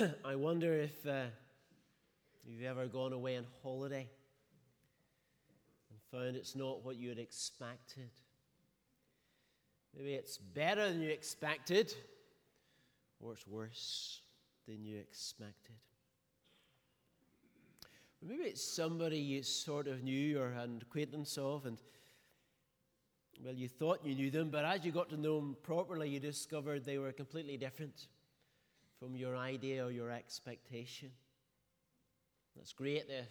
I wonder if uh, you've ever gone away on holiday and found it's not what you had expected. Maybe it's better than you expected, or it's worse than you expected. Or maybe it's somebody you sort of knew or had an acquaintance of, and well, you thought you knew them, but as you got to know them properly, you discovered they were completely different from your idea or your expectation. That's great if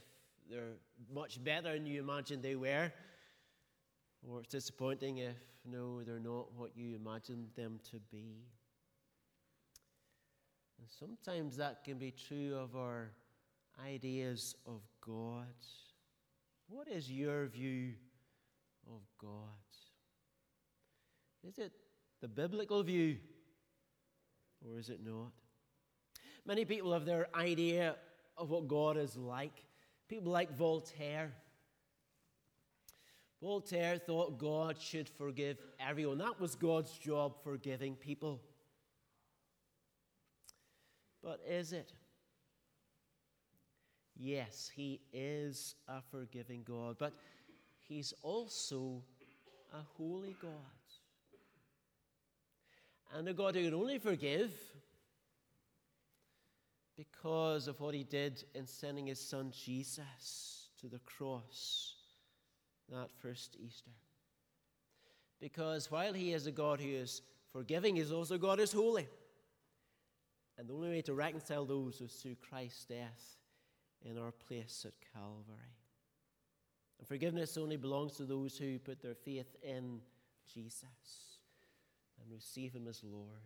they're much better than you imagined they were. Or it's disappointing if, no, they're not what you imagined them to be. And sometimes that can be true of our ideas of God. What is your view of God? Is it the biblical view or is it not? Many people have their idea of what God is like. People like Voltaire. Voltaire thought God should forgive everyone. That was God's job, forgiving people. But is it? Yes, He is a forgiving God, but He's also a holy God. And a God who can only forgive because of what he did in sending his son Jesus to the cross that first Easter. Because while he is a God who is forgiving, he is also God who is holy. And the only way to reconcile those is through Christ's death in our place at Calvary. And forgiveness only belongs to those who put their faith in Jesus and receive him as Lord.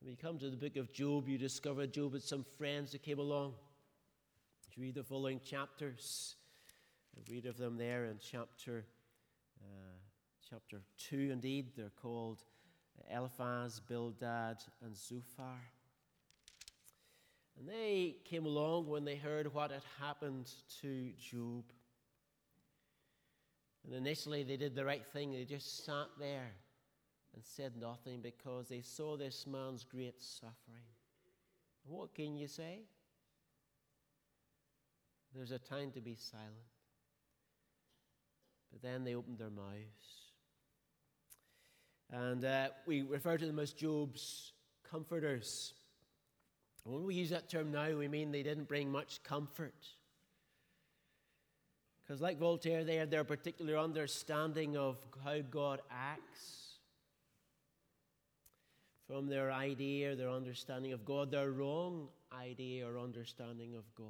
When you come to the book of Job, you discover Job had some friends that came along. You read the following chapters. I read of them there in chapter, uh, chapter 2, indeed. They're called Eliphaz, Bildad, and Zophar. And they came along when they heard what had happened to Job. And initially, they did the right thing. They just sat there and said nothing because they saw this man's great suffering. What can you say? There's a time to be silent. But then they opened their mouths. And uh, we refer to them as Job's comforters. When we use that term now, we mean they didn't bring much comfort. Because, like Voltaire, they had their particular understanding of how God acts from their idea, or their understanding of God, their wrong idea or understanding of God.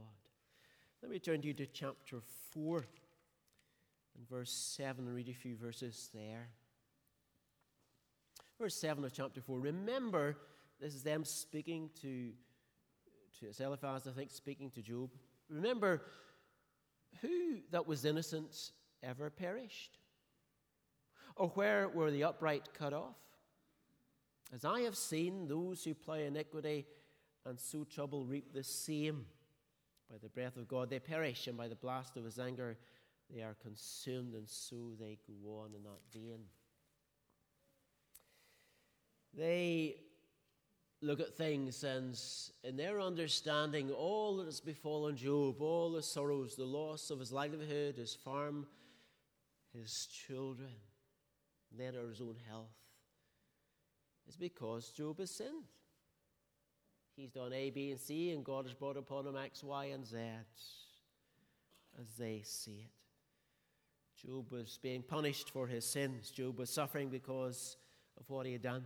Let me turn you to chapter 4 and verse 7 and read a few verses there. Verse 7 of chapter 4. Remember, this is them speaking to, to Eliphaz, I think, speaking to Job. Remember, who that was innocent ever perished? Or where were the upright cut off? As I have seen, those who plough iniquity and sow trouble reap the same. By the breath of God they perish, and by the blast of his anger they are consumed, and so they go on in that vein. They look at things and in their understanding all that has befallen Job, all the sorrows, the loss of his livelihood, his farm, his children, then his own health is because Job has sinned. He's done A, B, and C, and God has brought upon him X, Y, and Z as they see it. Job was being punished for his sins. Job was suffering because of what he had done.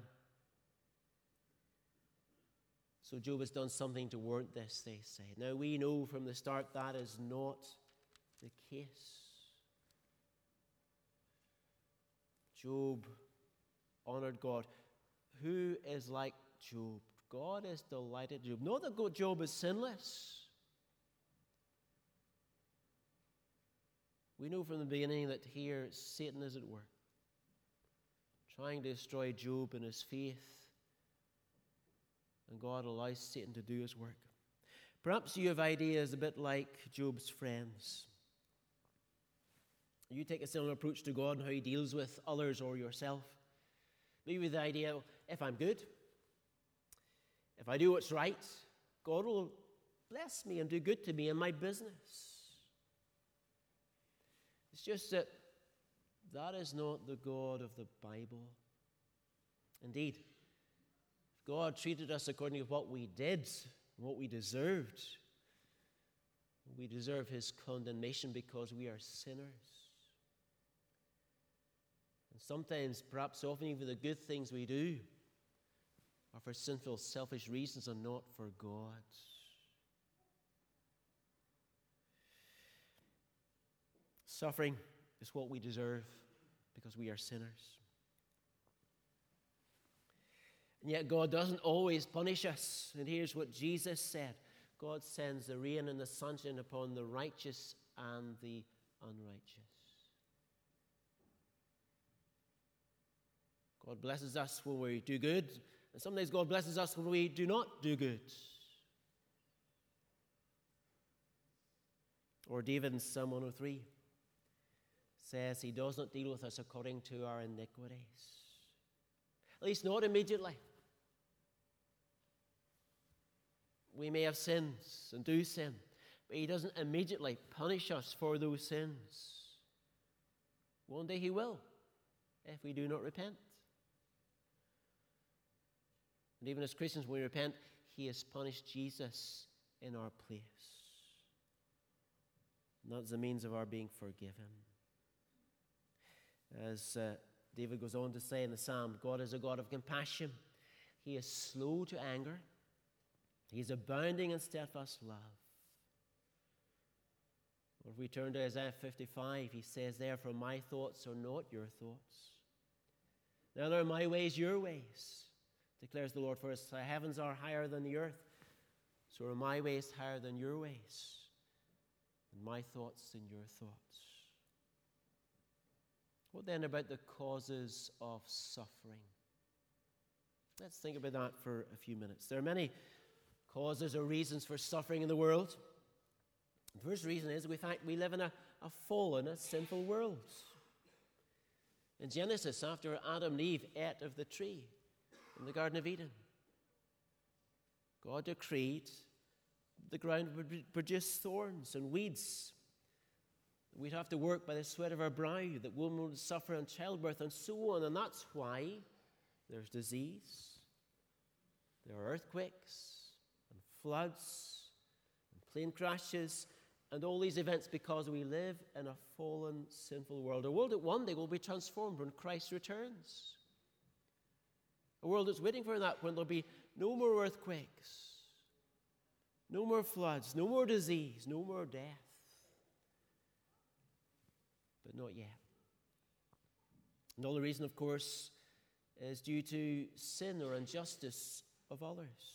So Job has done something to warrant this, they say. Now we know from the start that is not the case. Job honored God who is like Job? God is delighted Job. Not that Job is sinless. We know from the beginning that here Satan is at work, trying to destroy Job and his faith. And God allows Satan to do his work. Perhaps you have ideas a bit like Job's friends. You take a similar approach to God and how he deals with others or yourself. Maybe the idea if I'm good, if I do what's right, God will bless me and do good to me in my business. It's just that that is not the God of the Bible. Indeed, if God treated us according to what we did, what we deserved, we deserve his condemnation because we are sinners. And sometimes, perhaps often, even the good things we do are for sinful, selfish reasons and not for God. Suffering is what we deserve because we are sinners. And yet, God doesn't always punish us. And here's what Jesus said God sends the rain and the sunshine upon the righteous and the unrighteous. God blesses us when we do good, and sometimes God blesses us when we do not do good. Or David in Psalm 103 says he does not deal with us according to our iniquities, at least not immediately. We may have sins and do sin, but He doesn't immediately punish us for those sins. One day He will, if we do not repent. And even as Christians, when we repent, He has punished Jesus in our place. And that's the means of our being forgiven. As uh, David goes on to say in the psalm, God is a God of compassion. He is slow to anger He's abounding in steadfast love. Or if we turn to Isaiah 55, he says, Therefore, my thoughts are not your thoughts. Neither are my ways your ways, declares the Lord. For as the heavens are higher than the earth, so are my ways higher than your ways, and my thoughts than your thoughts. What then about the causes of suffering? Let's think about that for a few minutes. There are many causes or reasons for suffering in the world. The first reason is we fact we live in a, a fallen, a sinful world. In Genesis, after Adam and Eve ate of the tree in the Garden of Eden, God decreed the ground would produce thorns and weeds. We'd have to work by the sweat of our brow, that women would suffer in childbirth, and so on. And that's why there's disease, there are earthquakes, and floods, and plane crashes, and all these events because we live in a fallen, sinful world. A world that one day will be transformed when Christ returns. A world that's waiting for that when there'll be no more earthquakes, no more floods, no more disease, no more death. But not yet. The reason, of course, is due to sin or injustice of others.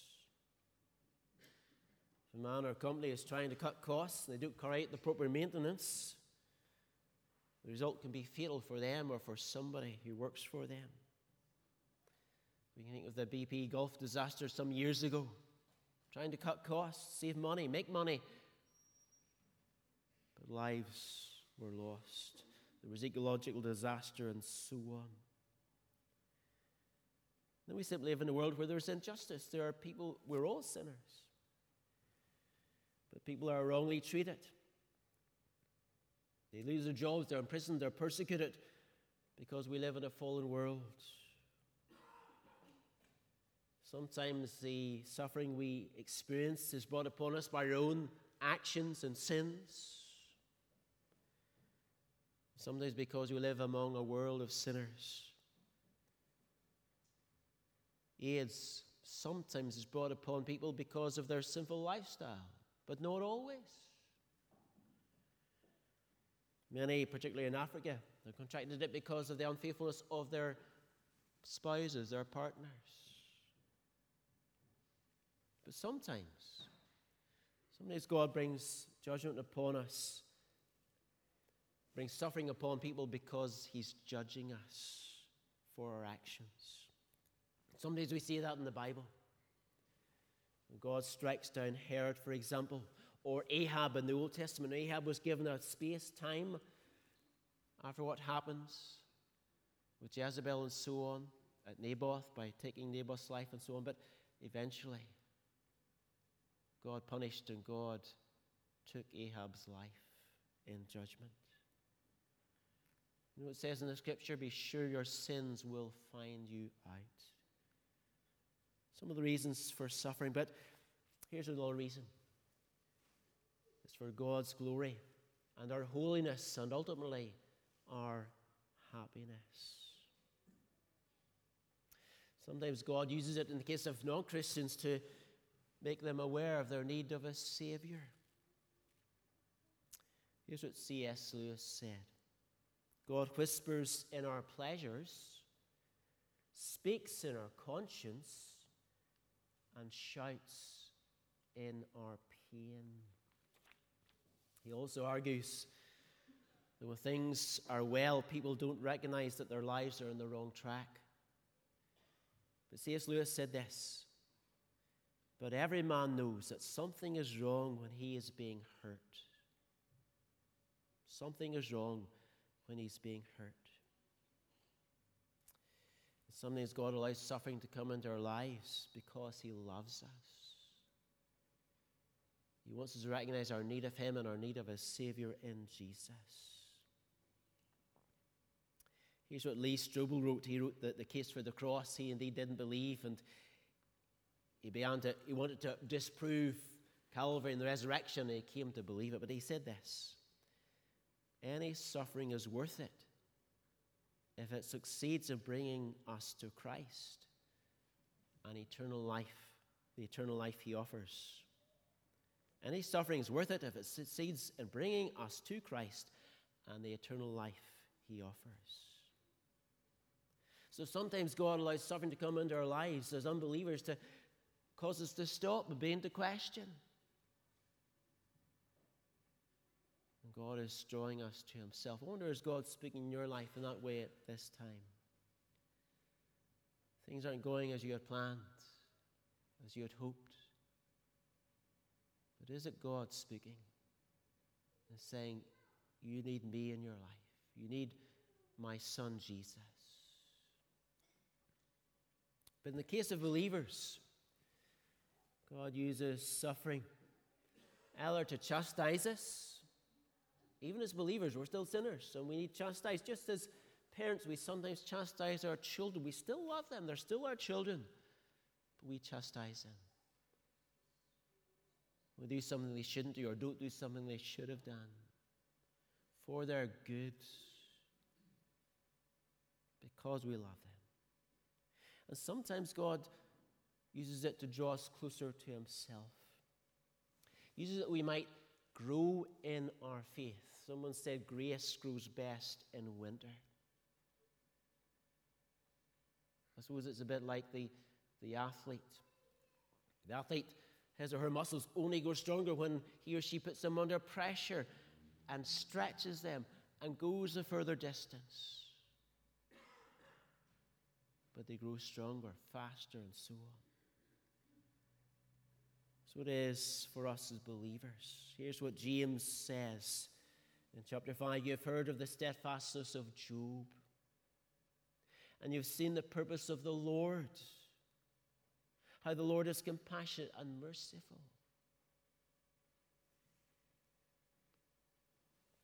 If a man or a company is trying to cut costs and they don't carry out the proper maintenance, the result can be fatal for them or for somebody who works for them. We can think of the BP Gulf disaster some years ago, trying to cut costs, save money, make money. But lives were lost. There was ecological disaster and so on. Then we simply live in a world where there's injustice. There are people, we're all sinners but people are wrongly treated. They lose their jobs, they're imprisoned, they're persecuted because we live in a fallen world. Sometimes the suffering we experience is brought upon us by our own actions and sins. Sometimes because we live among a world of sinners. AIDS sometimes is brought upon people because of their sinful lifestyle but not always. Many, particularly in Africa, have contracted it because of the unfaithfulness of their spouses, their partners. But sometimes, sometimes God brings judgment upon us, brings suffering upon people because He's judging us for our actions. Sometimes we see that in the Bible. God strikes down Herod, for example, or Ahab in the Old Testament. Ahab was given a space time after what happens with Jezebel and so on at Naboth by taking Naboth's life and so on. But eventually, God punished and God took Ahab's life in judgment. You know, it says in the scripture, be sure your sins will find you out. Some of the reasons for suffering, but here's another reason it's for God's glory and our holiness and ultimately our happiness. Sometimes God uses it in the case of non Christians to make them aware of their need of a Savior. Here's what C.S. Lewis said God whispers in our pleasures, speaks in our conscience, and shouts in our pain. He also argues that when things are well, people don't recognize that their lives are on the wrong track. But C.S. Lewis said this But every man knows that something is wrong when he is being hurt. Something is wrong when he's being hurt. Sometimes God allows suffering to come into our lives because He loves us. He wants us to recognize our need of Him and our need of a Savior in Jesus. Here's what Lee Strobel wrote. He wrote that the case for the cross, he indeed didn't believe, and he began to, he wanted to disprove Calvary and the resurrection, and he came to believe it. But he said this any suffering is worth it if it succeeds in bringing us to Christ and eternal life, the eternal life he offers. Any suffering is worth it if it succeeds in bringing us to Christ and the eternal life he offers. So sometimes God allows suffering to come into our lives as unbelievers to cause us to stop and begin to question. And God is drawing us to Himself. I wonder, is God speaking in your life in that way at this time? Things aren't going as you had planned, as you had hoped. But is it God speaking and saying, You need me in your life? You need my son Jesus. But in the case of believers, God uses suffering either to chastise us. Even as believers, we're still sinners, and we need chastise. Just as parents, we sometimes chastise our children. We still love them, they're still our children, but we chastise them. We do something they shouldn't do or don't do something they should have done for their good because we love them. And sometimes God uses it to draw us closer to Himself. Uses it we might grow in our faith. Someone said grace grows best in winter. I suppose it's a bit like the, the athlete. The athlete, his or her muscles only grow stronger when he or she puts them under pressure and stretches them and goes a further distance but they grow stronger, faster, and so on. So it is for us as believers. Here's what James says in chapter 5 You have heard of the steadfastness of Job, and you've seen the purpose of the Lord, how the Lord is compassionate and merciful.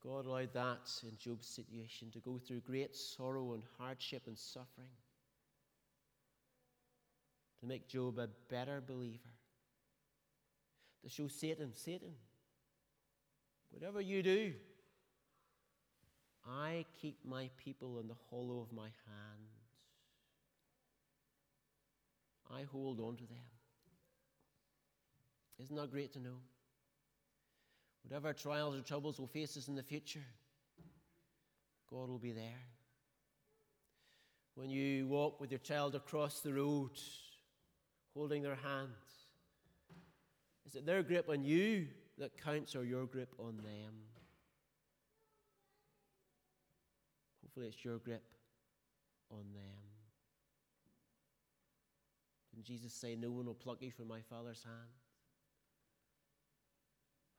God allowed that in Job's situation to go through great sorrow and hardship and suffering to make Job a better believer. To show Satan, Satan, whatever you do, I keep my people in the hollow of my hand. I hold on to them. Isn't that great to know? Whatever trials or troubles will face us in the future, God will be there. When you walk with your child across the road, holding their hands? Is it their grip on you that counts or your grip on them? Hopefully, it's your grip on them. Didn't Jesus say, No one will pluck you from my Father's hand?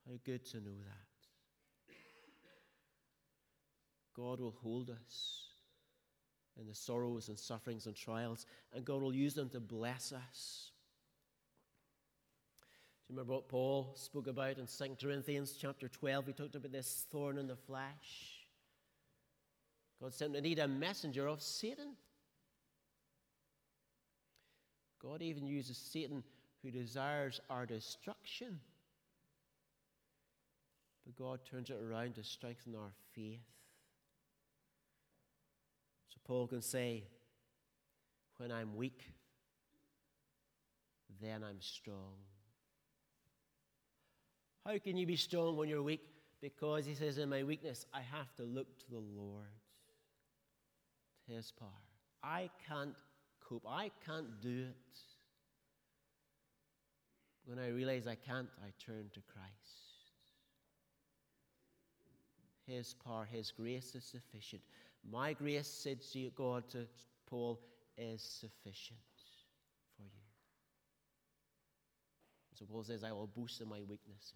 How good to know that. God will hold us in the sorrows and sufferings and trials, and God will use them to bless us. Do you remember what Paul spoke about in 2 Corinthians chapter 12? He talked about this thorn in the flesh. God sent to need a messenger of Satan. God even uses Satan who desires our destruction. But God turns it around to strengthen our faith. So Paul can say, When I'm weak, then I'm strong. How can you be strong when you're weak? Because he says, In my weakness, I have to look to the Lord, to his power. I can't cope, I can't do it. When I realize I can't, I turn to Christ. His power, His grace is sufficient. My grace, said God to Paul, is sufficient for you. So Paul says, I will boast in my weaknesses.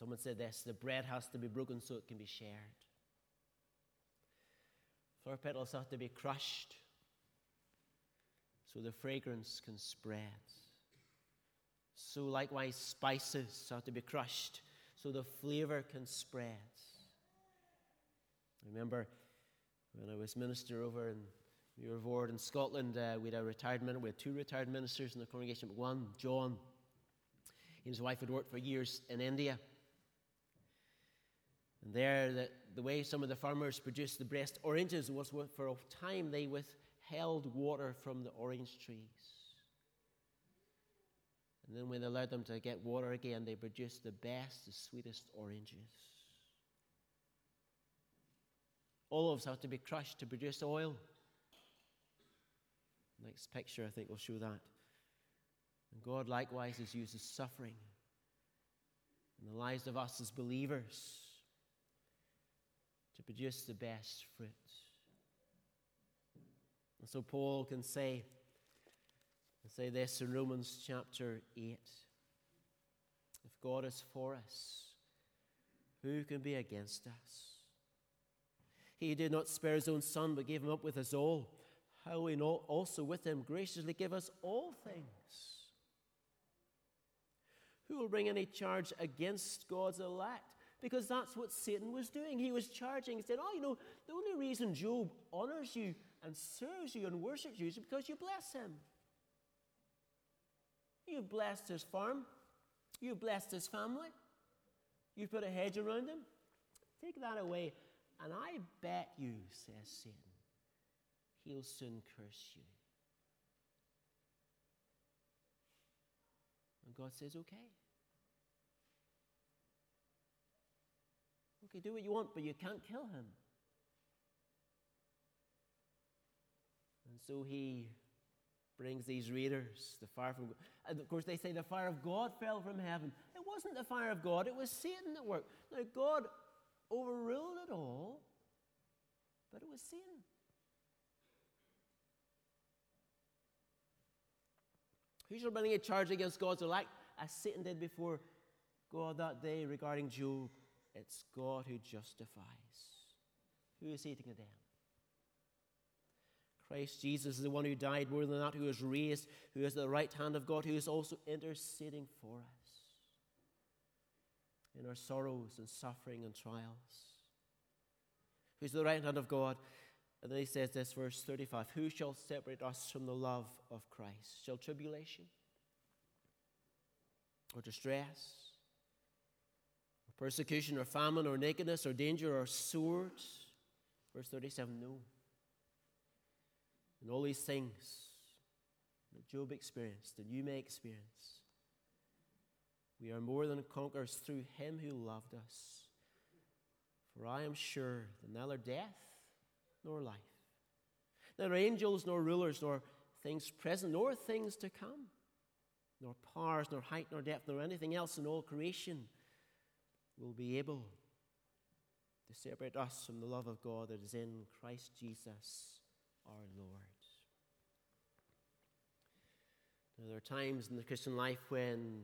Someone said this the bread has to be broken so it can be shared. Flower petals have to be crushed so the fragrance can spread. So, likewise, spices have to be crushed so the flavor can spread. I remember when I was minister over in Muirvord in Scotland, uh, we had a retired minister, we had two retired ministers in the congregation, but one, John, he and his wife had worked for years in India. And there, the, the way some of the farmers produced the best oranges was for a time they withheld water from the orange trees. And then when they allowed them to get water again, they produced the best, the sweetest oranges. Olives have to be crushed to produce oil. Next picture, I think, will show that. And God likewise has used his suffering in the lives of us as believers to produce the best fruit. And so Paul can say, say this in Romans chapter 8. If God is for us, who can be against us? He did not spare his own son, but gave him up with us all. How will not also with him graciously give us all things? Who will bring any charge against God's elect? Because that's what Satan was doing. He was charging. He said, Oh, you know, the only reason Job honors you and serves you and worships you is because you bless him. You've blessed his farm. You've blessed his family. You've put a hedge around him. Take that away, and I bet you, says Satan, he'll soon curse you. And God says, okay. Okay, do what you want, but you can't kill him. And so he brings these readers the fire from God. And of course, they say the fire of God fell from heaven. It wasn't the fire of God, it was Satan at work. Now, God overruled it all, but it was Satan. Who shall bring a charge against God's elect, as Satan did before God that day regarding Job? It's God who justifies. Who is he to condemn? Christ Jesus is the one who died more than that, who is raised, who is at the right hand of God, who is also interceding for us in our sorrows and suffering and trials. Who's at the right hand of God? And then he says this, verse 35 Who shall separate us from the love of Christ? Shall tribulation or distress persecution or famine or nakedness or danger or sword? Verse 37 No. And all these things that Job experienced, and you may experience, we are more than conquerors through him who loved us. For I am sure that neither death nor life, neither angels nor rulers, nor things present, nor things to come, nor powers, nor height, nor depth, nor anything else in all creation will be able to separate us from the love of God that is in Christ Jesus our Lord. Now, there are times in the Christian life when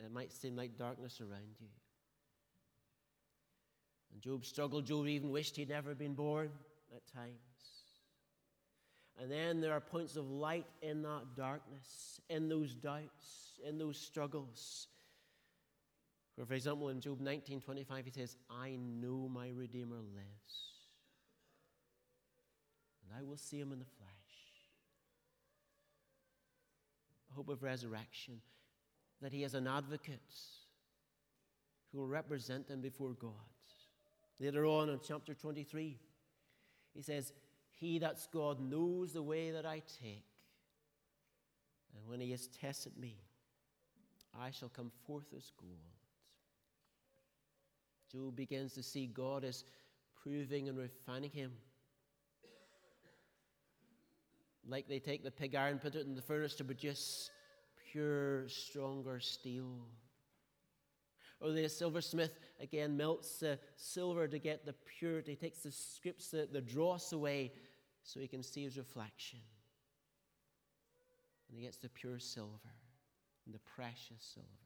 it might seem like darkness around you. And Job struggled. Job even wished he'd never been born at times. And then there are points of light in that darkness, in those doubts, in those struggles. Where, for example, in Job 19:25, he says, I know my Redeemer lives, and I will see him in the flesh. Hope of resurrection, that he has an advocate who will represent him before God. Later on in chapter 23, he says, He that's God knows the way that I take. And when he has tested me, I shall come forth as gold. Job begins to see God as proving and refining him. Like they take the pig iron, put it in the furnace to produce pure, stronger steel. Or the silversmith again melts the silver to get the purity, takes the scripts, the, the dross away so he can see his reflection. And he gets the pure silver and the precious silver.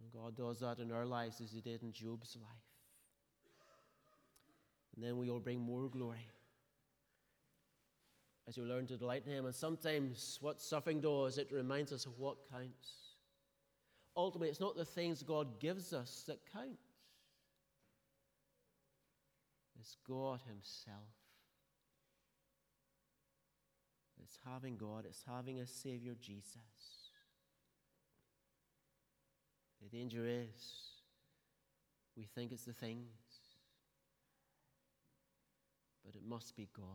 And God does that in our lives as he did in Job's life. And then we will bring more glory as we learn to delight in him. And sometimes what suffering does, it reminds us of what counts ultimately, it's not the things God gives us that count, it's God Himself. It's having God, it's having a Savior, Jesus. The danger is we think it's the things, but it must be God.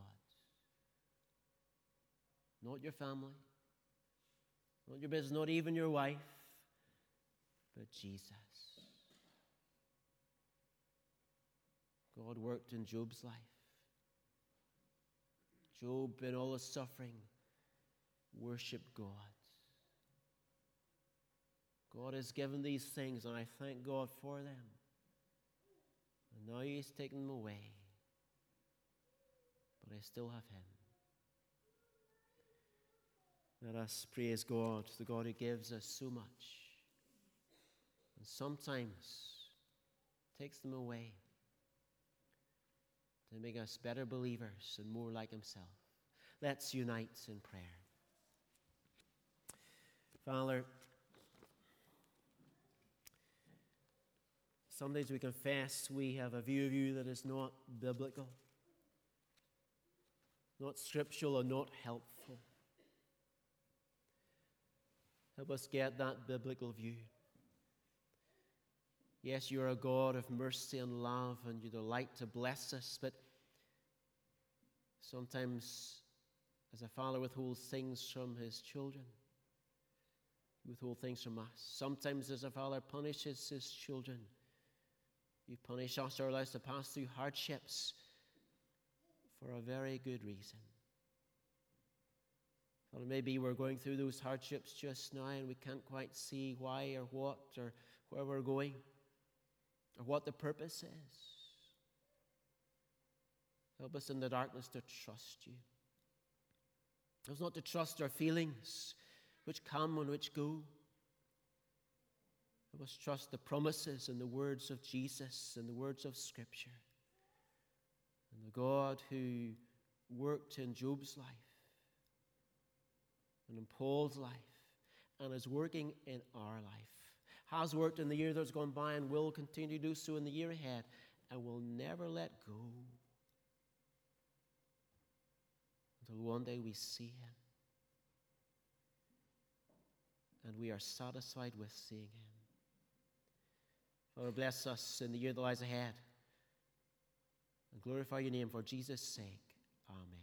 Not your family, not your business, not even your wife but Jesus. God worked in Job's life. Job, in all his suffering, worshiped God. God has given these things, and I thank God for them. And now He's taken them away. But I still have Him. Let us praise God, the God who gives us so much and sometimes takes them away to make us better believers and more like Himself. Let's unite in prayer. Father, some days we confess we have a view of you that is not biblical, not scriptural, or not helpful. Help us get that biblical view. Yes, you're a God of mercy and love, and you delight to bless us, but sometimes, as a father withholds things from his children, you withhold things from us. Sometimes, as a father punishes his children, you punish us or allow us to pass through hardships for a very good reason. Well, maybe we're going through those hardships just now and we can't quite see why or what or where we're going or what the purpose is. Help us in the darkness to trust you. Help us not to trust our feelings, which come and which go. Help must trust the promises and the words of Jesus and the words of Scripture. And the God who worked in Job's life and in Paul's life and is working in our life has worked in the year that's gone by and will continue to do so in the year ahead and will never let go until one day we see Him and we are satisfied with seeing Him. Father, bless us in the year that lies ahead and glorify your name for Jesus' sake. Amen.